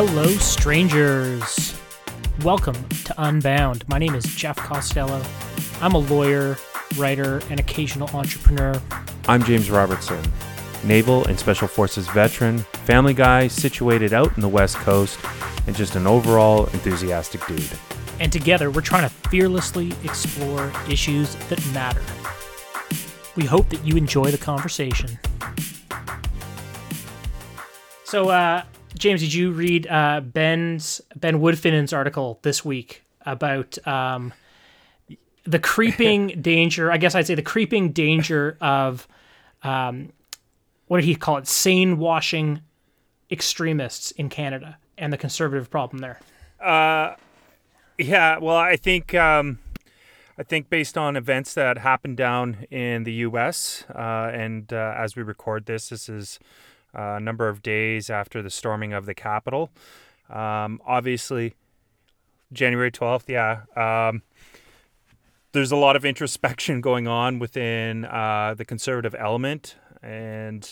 Hello, strangers. Welcome to Unbound. My name is Jeff Costello. I'm a lawyer, writer, and occasional entrepreneur. I'm James Robertson, Naval and Special Forces veteran, family guy situated out in the West Coast, and just an overall enthusiastic dude. And together, we're trying to fearlessly explore issues that matter. We hope that you enjoy the conversation. So, uh, James, did you read uh, Ben's Ben Woodfinden's article this week about um, the creeping danger? I guess I'd say the creeping danger of um, what did he call it? Sane washing extremists in Canada and the conservative problem there. Uh, yeah. Well, I think um, I think based on events that happened down in the U.S. Uh, and uh, as we record this, this is a number of days after the storming of the Capitol. Um, obviously, January 12th, yeah. Um, there's a lot of introspection going on within uh, the conservative element. And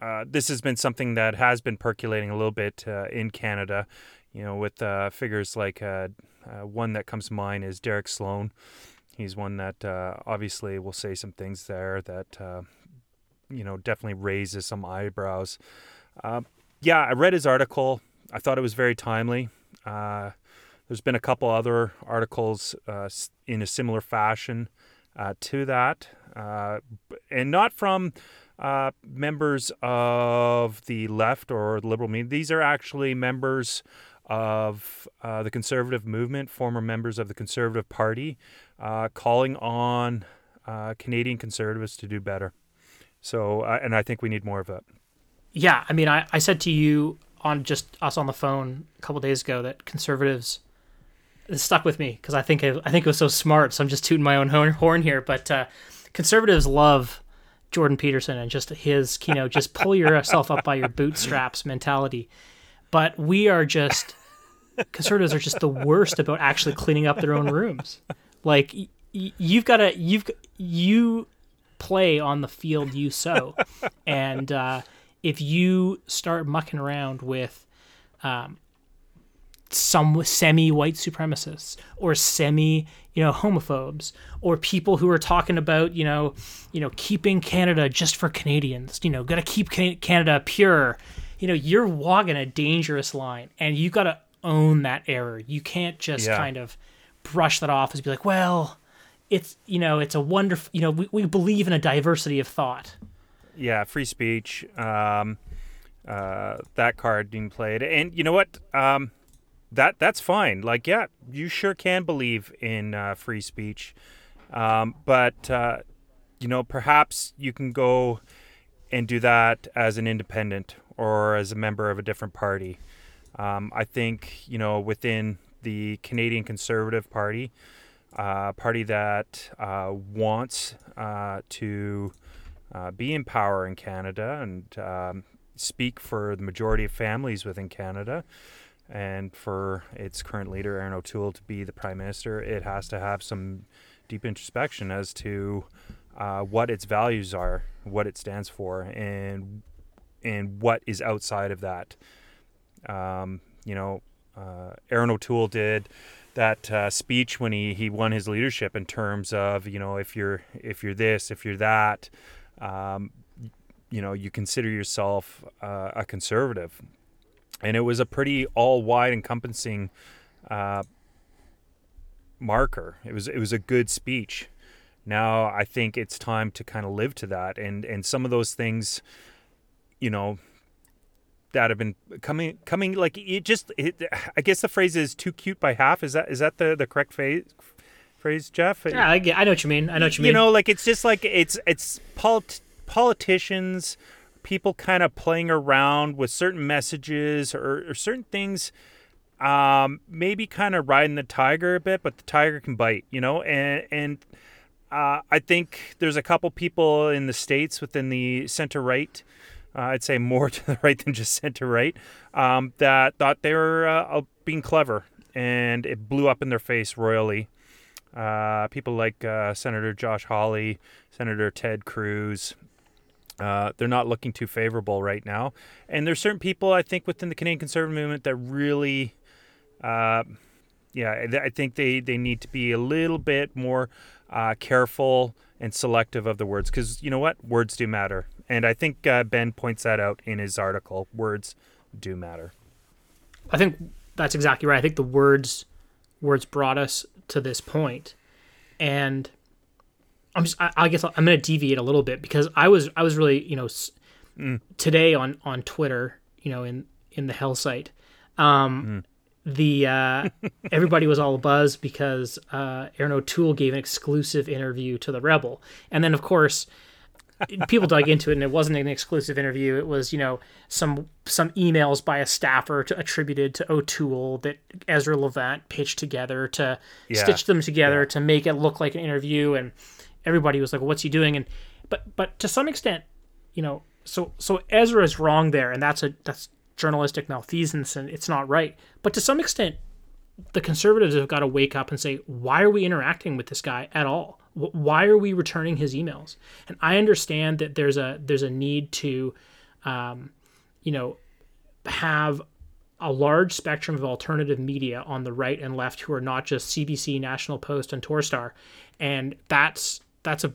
uh, this has been something that has been percolating a little bit uh, in Canada, you know, with uh, figures like uh, uh, one that comes to mind is Derek Sloan. He's one that obviously will say some things there that you know definitely raises some eyebrows. Uh, yeah, I read his article. I thought it was very timely. Uh, there's been a couple other articles uh, in a similar fashion uh, to that, uh, and not from uh, members of the left or liberal media. These are actually members of the conservative movement, former members of the Conservative Party, calling on Canadian conservatives to do better. So, uh, and I think we need more of that. Yeah, I mean, I, I said to you on just us on the phone a couple days ago that conservatives this stuck with me because I think it, I think it was so smart. So I'm just tooting my own horn here, but uh, conservatives love Jordan Peterson and just his you know just pull yourself up by your bootstraps mentality. But we are just conservatives are just the worst about actually cleaning up their own rooms. Like y- you've got to you've you play on the field you sow. and uh, if you start mucking around with um, some semi-white supremacists or semi you know homophobes or people who are talking about you know you know keeping canada just for canadians you know got to keep canada pure you know you're walking a dangerous line and you got to own that error you can't just yeah. kind of brush that off as be like well it's you know it's a wonderful you know we, we believe in a diversity of thought. Yeah free speech um, uh, that card being played. And you know what? Um, that that's fine. Like yeah you sure can believe in uh, free speech. Um, but uh, you know perhaps you can go and do that as an independent or as a member of a different party. Um, i think you know within the canadian conservative party uh, party that uh, wants uh, to uh, be in power in Canada and um, speak for the majority of families within Canada. And for its current leader, Erin O'Toole, to be the prime minister, it has to have some deep introspection as to uh, what its values are, what it stands for, and and what is outside of that. Um, you know, uh, Erin O'Toole did that uh, speech when he, he won his leadership in terms of you know if you're if you're this if you're that um, you know you consider yourself uh, a conservative. And it was a pretty all wide encompassing uh, marker. It was it was a good speech. Now I think it's time to kind of live to that. And and some of those things you know that have been coming coming like it just it, I guess the phrase is too cute by half. Is that is that the the correct phrase? Phrase, Jeff. Yeah, I, I know what you mean. I know what you mean. You know, like it's just like it's it's polit- politicians, people kind of playing around with certain messages or, or certain things. Um, maybe kind of riding the tiger a bit, but the tiger can bite, you know. And and uh, I think there's a couple people in the states within the center right uh, I'd say more to the right than just center right, um, that thought they were uh, being clever, and it blew up in their face royally. Uh, people like uh, Senator Josh Hawley, Senator Ted Cruz, uh, they're not looking too favorable right now. And there's certain people I think within the Canadian conservative movement that really, uh, yeah, I think they they need to be a little bit more careful and selective of the words because you know what, words do matter. And I think uh, Ben points that out in his article. Words do matter. I think that's exactly right. I think the words words brought us to this point, and I'm just I, I guess I'm going to deviate a little bit because I was I was really you know mm. today on on Twitter you know in in the hell site um, mm. the uh, everybody was all buzz because uh, Erin O'Toole gave an exclusive interview to the Rebel and then of course people dug into it and it wasn't an exclusive interview. It was you know some some emails by a staffer to, attributed to o'toole that ezra levant pitched together to yeah. stitch them together yeah. to make it look like an interview. And everybody was like well, what's he doing? And but but to some extent you know so so ezra is wrong there and that's a that's journalistic malfeasance and it's not right. But to some extent the conservatives have got to wake up and say why are we interacting with this guy at all why are we returning his emails? And I understand that there's a there's a need to, um, you know, have a large spectrum of alternative media on the right and left who are not just CBC, National Post, and Torstar, and that's that's a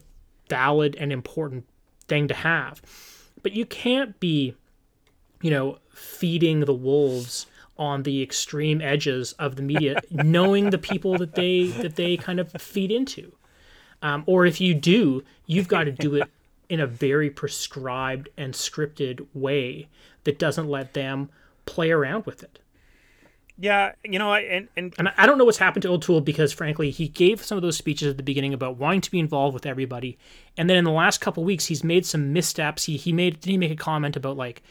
valid and important thing to have. But you can't be, you know, feeding the wolves on the extreme edges of the media, knowing the people that they that they kind of feed into. Um, or if you do, you've got to do it in a very prescribed and scripted way that doesn't let them play around with it. Yeah, you know, and and and I don't know what's happened to O'Toole because frankly, he gave some of those speeches at the beginning about wanting to be involved with everybody, and then in the last couple weeks, he's made some missteps. He he made did he make a comment about like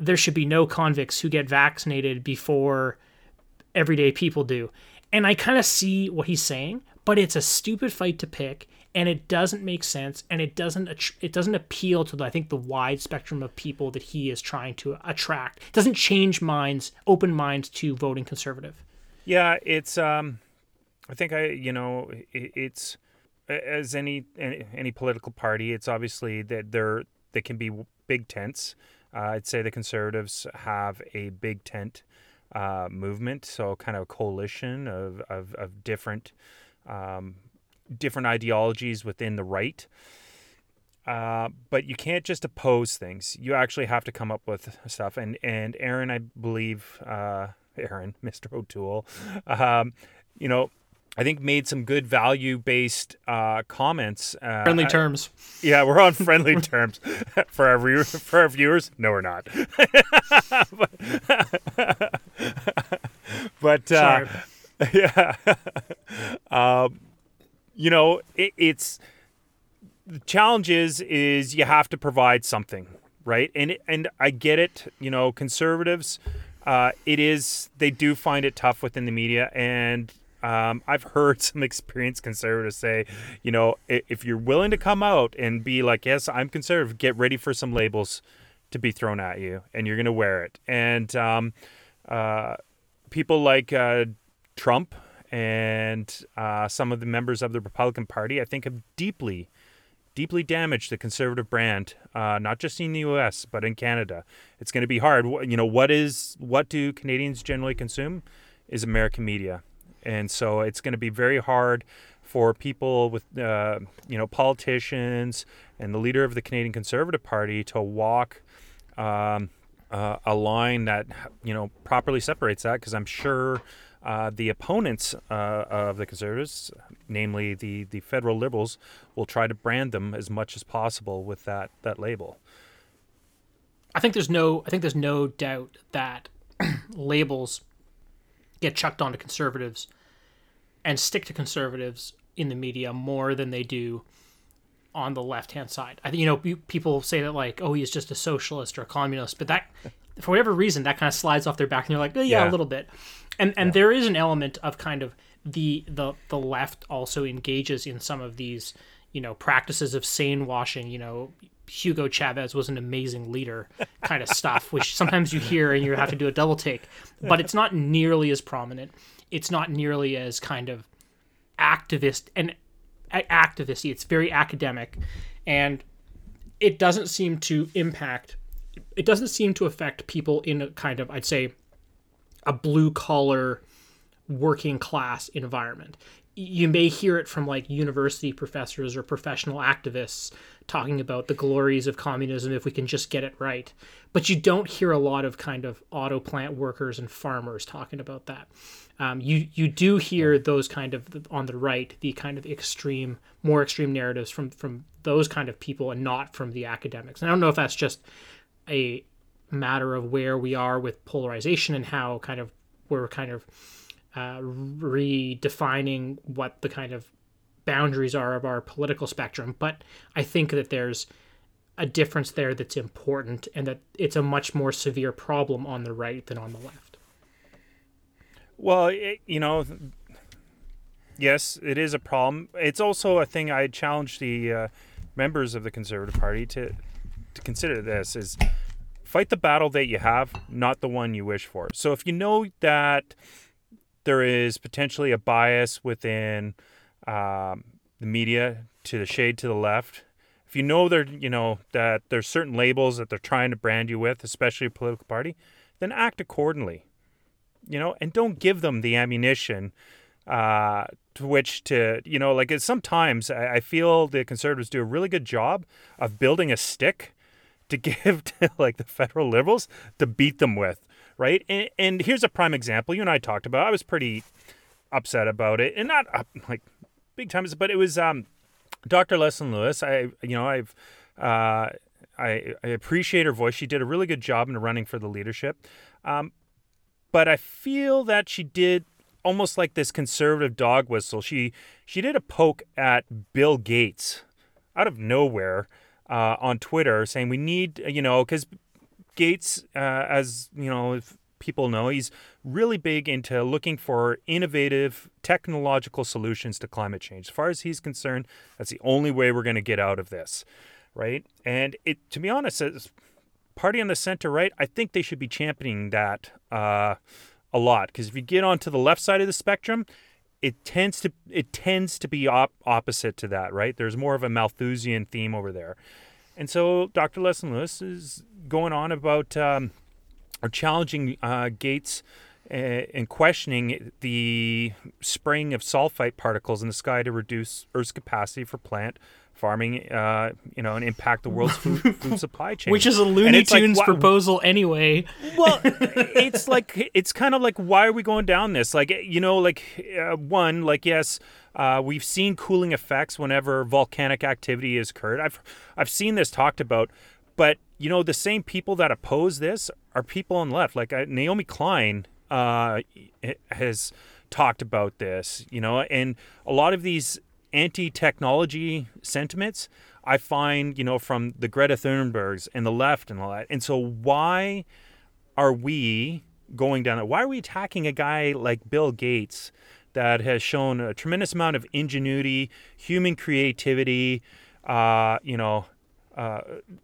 there should be no convicts who get vaccinated before everyday people do, and I kind of see what he's saying, but it's a stupid fight to pick and it doesn't make sense and it doesn't it doesn't appeal to the, I think the wide spectrum of people that he is trying to attract. It doesn't change minds, open minds to voting conservative. Yeah, it's um I think I you know it's as any any, any political party, it's obviously that there they can be big tents. Uh, I'd say the conservatives have a big tent uh, movement, so kind of a coalition of, of, of different um, different ideologies within the right. Uh, but you can't just oppose things. You actually have to come up with stuff. And and Erin, I believe, uh, Erin, Mr. O'Toole, um, you know, I think made some good value based uh, comments. Uh, friendly terms. yeah, we're on friendly terms for our re- for our viewers. No, we're not. but, but uh, yeah. um, you know, it, it's the challenge is is you have to provide something, right? And and I get it. You know, conservatives, uh, it is they do find it tough within the media, and um, I've heard some experienced conservatives say, you know, if you're willing to come out and be like, yes, I'm conservative, get ready for some labels to be thrown at you, and you're to wear it. And um, uh, people like uh, Trump and uh, some of the members of the Republican Party, I think, have deeply, deeply damaged the conservative brand, uh, not just in the U.S. but in Canada. It's going to be hard. You know, what is what do Canadians generally consume? Is American media, and so it's going to be very hard for people with, uh, you know, politicians and the leader of the Canadian Conservative Party to walk. Um, uh, a line that you know properly separates that because I'm sure uh, the opponents uh, of the conservatives, namely the, the federal liberals, will try to brand them as much as possible with that, that label. I think there's no I think there's no doubt that labels get chucked onto conservatives and stick to conservatives in the media more than they do on the left hand side. I think you know people say that like oh he's just a socialist or a communist, but that for whatever reason that kind of slides off their back and you're like oh, yeah, yeah. a little bit and and yeah. there is an element of kind of the the the left also engages in some of these you know practices of sane washing. You know Hugo Chavez was an amazing leader kind of stuff which sometimes you hear and you have to do a double take. But it's not nearly as prominent. It's not nearly as kind of activist and activisty. It's very academic. And it doesn't seem to impact it doesn't seem to affect people in a kind of I'd say a blue collar working class environment. You may hear it from like university professors or professional activists talking about the glories of communism if we can just get it right. But you don't hear a lot of kind of auto plant workers and farmers talking about that. Um, you you do hear those kind of on the right, the kind of extreme, more extreme narratives from from those kind of people, and not from the academics. And I don't know if that's just a matter of where we are with polarization and how kind of we're kind of uh, redefining what the kind of boundaries are of our political spectrum. But I think that there's a difference there that's important and that it's a much more severe problem on the right than on the left. Well, it, you know, yes, it is a problem. It's also a thing I challenge the uh, members of the Conservative Party to to consider this is fight the battle that you have, not the one you wish for. So if you know that there is potentially a bias within um, the media to the shade to the left, if you know there, you know that there's certain labels that they're trying to brand you with, especially a political party, then act accordingly. You know, and don't give them the ammunition uh, to which to you know like sometimes I, I feel the conservatives do a really good job of building a stick to give to like the federal liberals to beat them with right and, and here's a prime example you and i talked about i was pretty upset about it and not uh, like big times but it was um Dr. Leslyn Lewis, I you know I've uh, I I appreciate her voice. She did a really good job in running for the leadership, um, but I feel that she did almost like this conservative dog whistle. She she did a poke at Bill Gates out of nowhere uh, on Twitter, saying we need you know because Gates, uh, as you know, if people know, he's really big into looking for innovative technological solutions to climate change. As far as he's concerned, that's the only way we're going to get out of this, right? And it, to be honest, as party on the center right, I think they should be championing that uh, a lot because if you get onto the left side of the spectrum, it tends to it tends to be op- opposite to that, right? There's more of a Malthusian theme over there, and so Dr. Leslyn Lewis is going on about. Um, are challenging uh, Gates and questioning the spraying of sulfite particles in the sky to reduce Earth's capacity for plant farming, uh, you know, and impact the world's food, food supply chain. Which is a Looney Tunes like, proposal anyway. well, it's like it's kind of like why are we going down this? Like you know, like uh, one, like yes, uh, we've seen cooling effects whenever volcanic activity has occurred. I've I've seen this talked about, but you know, the same people that oppose this are people on the left. Like uh, Naomi Klein uh, has talked about this, you know, and a lot of these anti-technology sentiments I find, you know, from the Greta Thunbergs and the left and all that. And so why are we going down that? Why are we attacking a guy like Bill Gates that has shown a tremendous amount of ingenuity, human creativity, uh, you know, uh,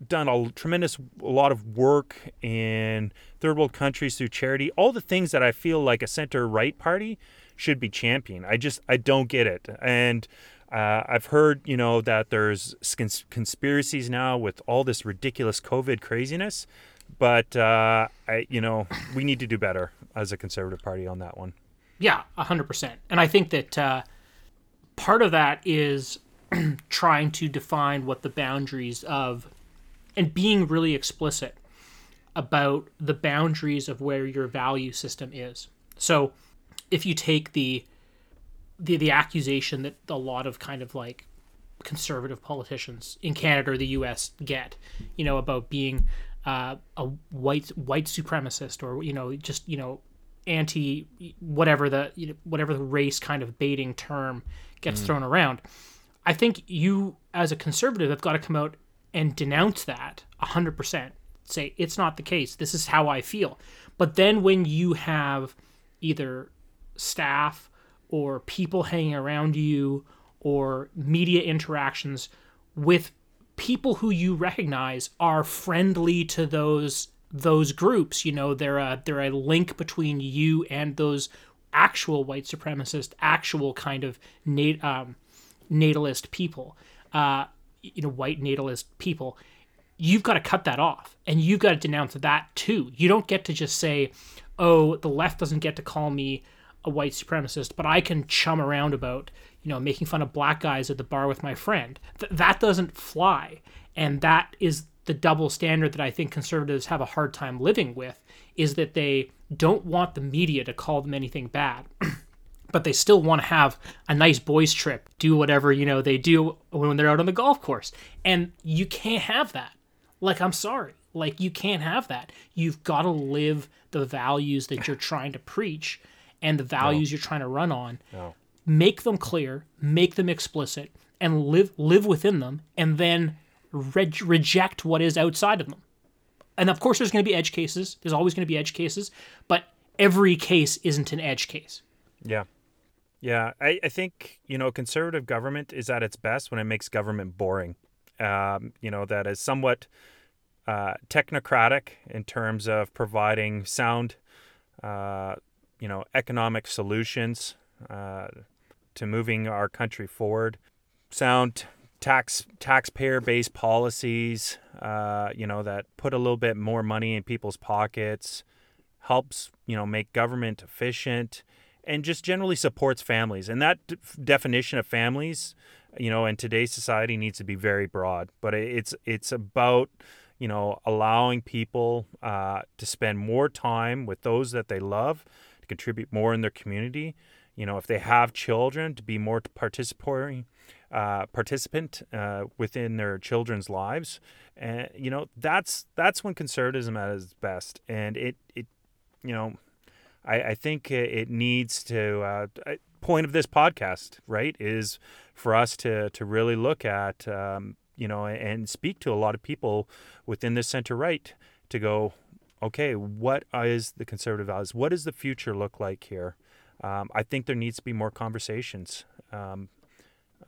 done a tremendous a lot of work in third world countries through charity. All the things that I feel like a center right party should be championing. I just I don't get it, and uh, I've heard you know that there's cons- conspiracies now with all this ridiculous COVID craziness, but uh, I you know we need to do better as a conservative party on that one. Yeah, hundred percent, and I think that uh, part of that is trying to define what the boundaries of and being really explicit about the boundaries of where your value system is. So if you take the the the accusation that a lot of kind of like conservative politicians in Canada or the US get, you know, about being uh, a white white supremacist or you know just you know anti whatever the you know, whatever the race kind of baiting term gets mm. thrown around I think you, as a conservative, have got to come out and denounce that 100%. Say, it's not the case. This is how I feel. But then when you have either staff or people hanging around you or media interactions with people who you recognize are friendly to those those groups you know they're a they're a link between you and those actual white supremacist actual kind of um, natalist people, uh, you know, white natalist people, you've got to cut that off and you've got to denounce that too. You don't get to just say, oh, the left doesn't get to call me a white supremacist, but I can chum around about, you know, making fun of black guys at the bar with my friend. Th- that doesn't fly. And that is the double standard that I think conservatives have a hard time living with is that they don't want the media to call them anything bad. but they still want to have a nice boys trip, do whatever, you know, they do when they're out on the golf course. And you can't have that. Like I'm sorry. Like you can't have that. You've got to live the values that you're trying to preach and the values no. you're trying to run on. No. Make them clear, make them explicit and live live within them and then re- reject what is outside of them. And of course, there's going to be edge cases. There's always going to be edge cases, but every case isn't an edge case. Yeah. Yeah. I, I think, you know, conservative government is at its best when it makes government boring. Um, you know, that is somewhat uh, technocratic in terms of providing sound, uh, you know, economic solutions uh, to moving our country forward. Sound tax taxpayer based policies, uh, you know, that put a little bit more money in people's pockets, helps you know make government efficient, and just generally supports families. And that d- definition of families, you know, in today's society needs to be very broad. But it's it's about you know allowing people uh, to spend more time with those that they love, to contribute more in their community. You know, if they have children, to be more participatory uh, participant uh, within their children's lives, and you know that's that's when conservatism at its best. And it it you know, I, I think it needs to. Uh, point of this podcast, right, is for us to to really look at um, you know and speak to a lot of people within the center right to go, okay, what is the conservative values? What does the future look like here? Um, I think there needs to be more conversations. Um,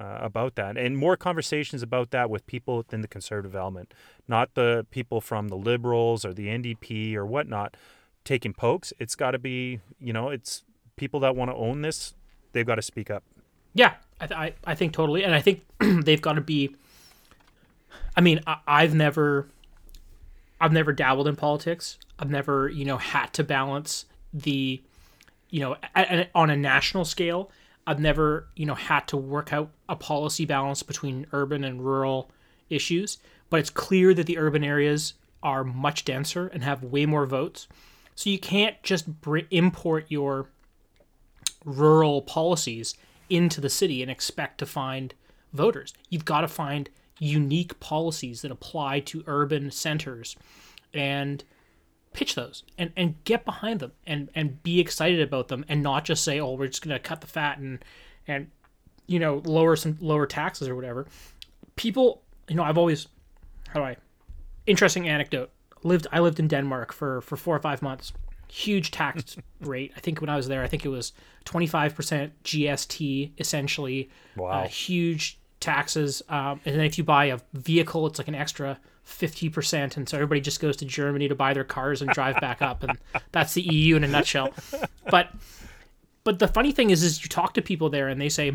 uh, about that and more conversations about that with people within the conservative element, not the people from the liberals or the NDP or whatnot taking pokes. It's got to be, you know, it's people that want to own this, they've got to speak up. Yeah, I, th- I, I think totally. And I think they've got to be, I mean, I, I've never, I've never dabbled in politics. I've never, you know, had to balance the, you know, on a national scale I've never, you know, had to work out a policy balance between urban and rural issues, but it's clear that the urban areas are much denser and have way more votes. So you can't just br- import your rural policies into the city and expect to find voters. You've got to find unique policies that apply to urban centers and pitch those and, and get behind them and, and be excited about them and not just say, oh, we're just going to cut the fat and, and, you know, lower some lower taxes or whatever. People, you know, I've always, how do I, interesting anecdote. Lived, I lived in Denmark for, for four or five months. Huge tax rate. I think when I was there, I think it was 25% GST essentially. Wow. Uh, huge taxes. Um, and then if you buy a vehicle, it's like an extra 50% and so everybody just goes to germany to buy their cars and drive back up and that's the eu in a nutshell but but the funny thing is is you talk to people there and they say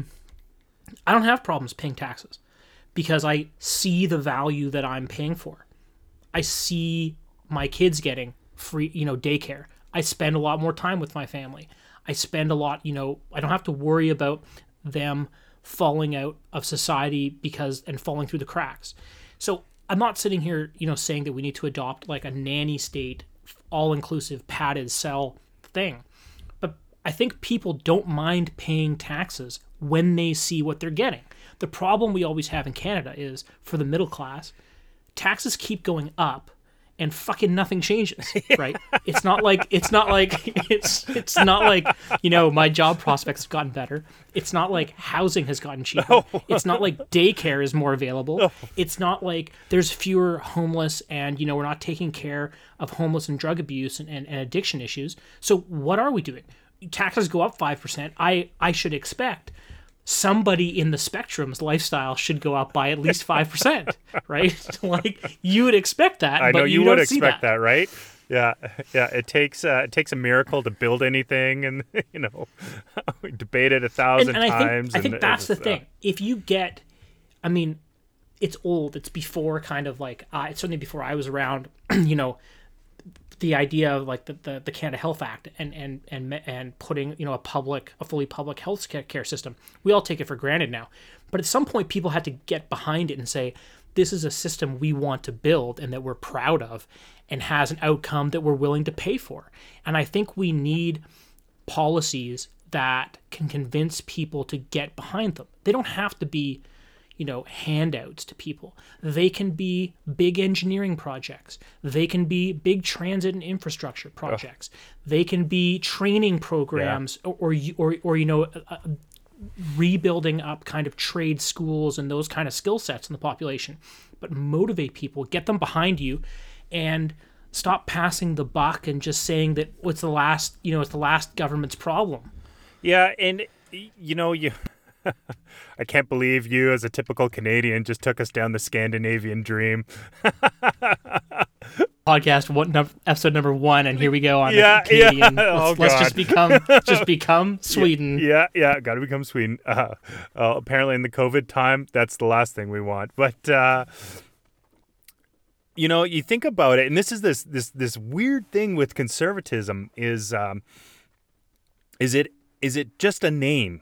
i don't have problems paying taxes because i see the value that i'm paying for i see my kids getting free you know daycare i spend a lot more time with my family i spend a lot you know i don't have to worry about them falling out of society because and falling through the cracks so I'm not sitting here, you know, saying that we need to adopt like a nanny state, all inclusive padded cell thing. But I think people don't mind paying taxes when they see what they're getting. The problem we always have in Canada is for the middle class, taxes keep going up and fucking nothing changes right? It's not like it's not like it's it's not like you know my job prospects have gotten better. It's not like housing has gotten cheaper. No. it's not like daycare is more available. No. it's not like there's fewer homeless and you know we're not taking care of homeless and drug abuse and, and, and addiction issues. So what are we doing? Taxes go up 5% i i should expect somebody in the spectrum's lifestyle should go up by at least 5%, right? like you would expect that. I know you, you would expect that. that. right? Yeah, yeah. It takes uh, it takes a miracle to build anything, and you know, we debated a thousand and, and times. I think, I think that's the thing. If you get, I mean, it's old. It's before kind of like uh, it's certainly before I was around. you know, the idea of like the, the, the Canada Health Act and and and and putting you know a public a fully public health care system. We all take it for granted now, but at some point people had to get behind it and say this is a system we want to build and that we're proud of and has an outcome that we're willing to pay for. And I think we need policies that can convince people to get behind them. They don't have to be you know handouts to people. They can be big engineering projects. They can be big transit and infrastructure projects. They can be training programs yeah. or, or or or you know uh, rebuilding up kind of trade schools and those kind of skill sets in the population. But motivate people get them behind you and stop passing the buck and just saying that what's the last you know it's the last government's problem. Yeah and you know you I can't believe you, as a typical Canadian, just took us down the Scandinavian dream. Podcast one episode number one, and here we go on yeah, the Canadian. Yeah. Oh, let's, let's just become just become Sweden. Yeah, yeah, yeah got to become Sweden. Uh, uh, apparently, in the COVID time, that's the last thing we want. But uh, you know, you think about it, and this is this this this weird thing with conservatism is um, is it is it just a name?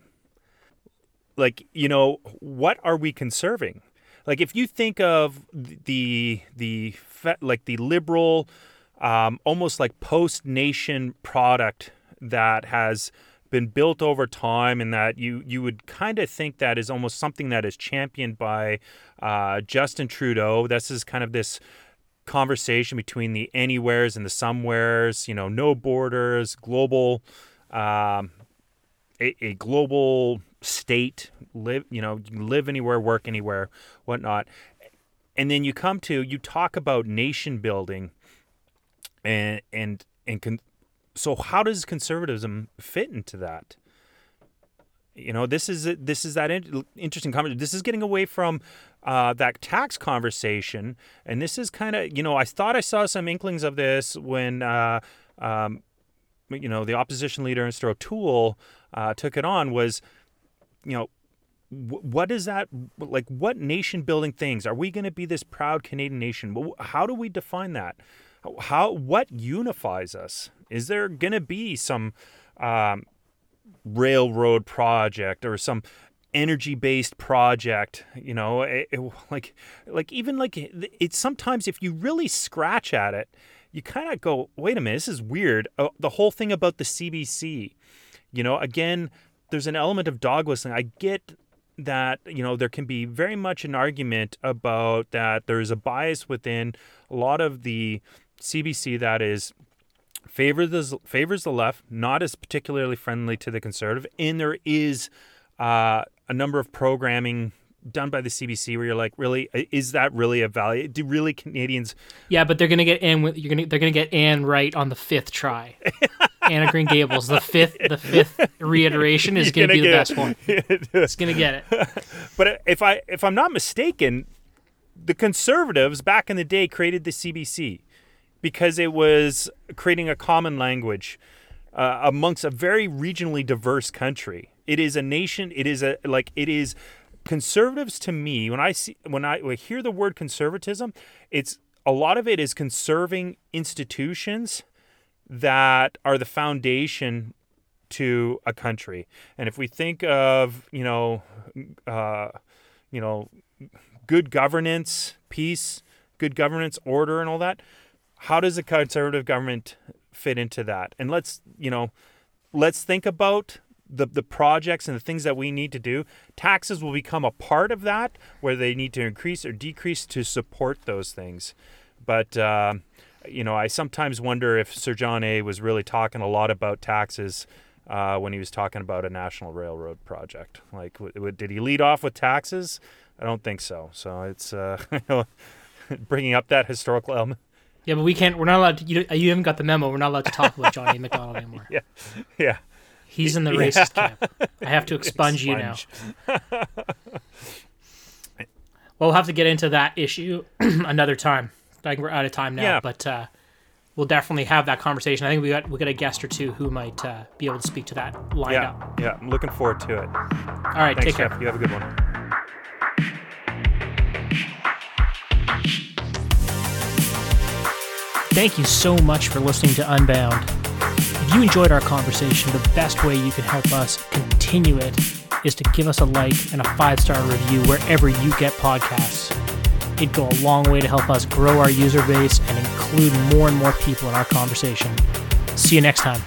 Like you know what are we conserving? Like if you think of the the like the liberal um, almost like post nation product that has been built over time and that you you would kind of think that is almost something that is championed by uh, Justin Trudeau. This is kind of this conversation between the anywheres and the somewheres you know no borders global um, a, a global state, live, you know, live anywhere, work anywhere, whatnot. And then you come to, you talk about nation building and, and, and, con- so how does conservatism fit into that? You know, this is this is that in- interesting conversation. This is getting away from uh, that tax conversation, and this is kind of you know I thought I saw some inklings of this when uh, um, you know the opposition leader Mr. O'Toole uh, took it on was you know, what is that like? What nation building things are we going to be? This proud Canadian nation. How do we define that? How what unifies us? Is there going to be some um, railroad project or some energy based project? You know, it, it, like like even like it's sometimes if you really scratch at it, you kind of go, wait a minute, this is weird. Uh, the whole thing about the CBC. You know, again, there's an element of dog whistling. I get that you know there can be very much an argument about that there is a bias within a lot of the CBC that is favors the favors the left, not as particularly friendly to the conservative, and there is uh, a number of programming done by the CBC where you're like, really, is that really a value? Do really Canadians? Yeah, but they're gonna get in with you're gonna they're gonna get Anne right on the fifth try. Anne of Green Gables, the fifth the fifth reiteration is gonna, gonna be the best it. one. it's gonna get it. But if I if I'm not mistaken, the conservatives back in the day created the CBC because it was creating a common language uh, amongst a very regionally diverse country. It is a nation. It is a like it is conservatives to me when I see when I, when I hear the word conservatism, it's a lot of it is conserving institutions that are the foundation to a country. And if we think of you know, uh, you know, good governance, peace, good governance, order, and all that, how does a conservative government fit into that? And let's you know, let's think about the, the projects and the things that we need to do, taxes will become a part of that, where they need to increase or decrease to support those things. But, uh, you know, I sometimes wonder if Sir John A was really talking a lot about taxes uh, when he was talking about a national railroad project. Like, w- w- did he lead off with taxes? I don't think so. So it's uh, bringing up that historical element. Yeah, but we can't. We're not allowed to. You, you haven't got the memo. We're not allowed to talk about John A. Macdonald anymore. yeah, yeah. He's in the racist camp. I have to expunge you now. well, we'll have to get into that issue another time. I think we're out of time now, yeah. but uh, we'll definitely have that conversation. I think we got we got a guest or two who might uh, be able to speak to that lineup. yeah, up. Yeah, I'm looking forward to it. All right, Thanks, take care. Jeff. You have a good one. Thank you so much for listening to Unbound. If you enjoyed our conversation, the best way you can help us continue it is to give us a like and a five star review wherever you get podcasts. It'd go a long way to help us grow our user base and include more and more people in our conversation. See you next time.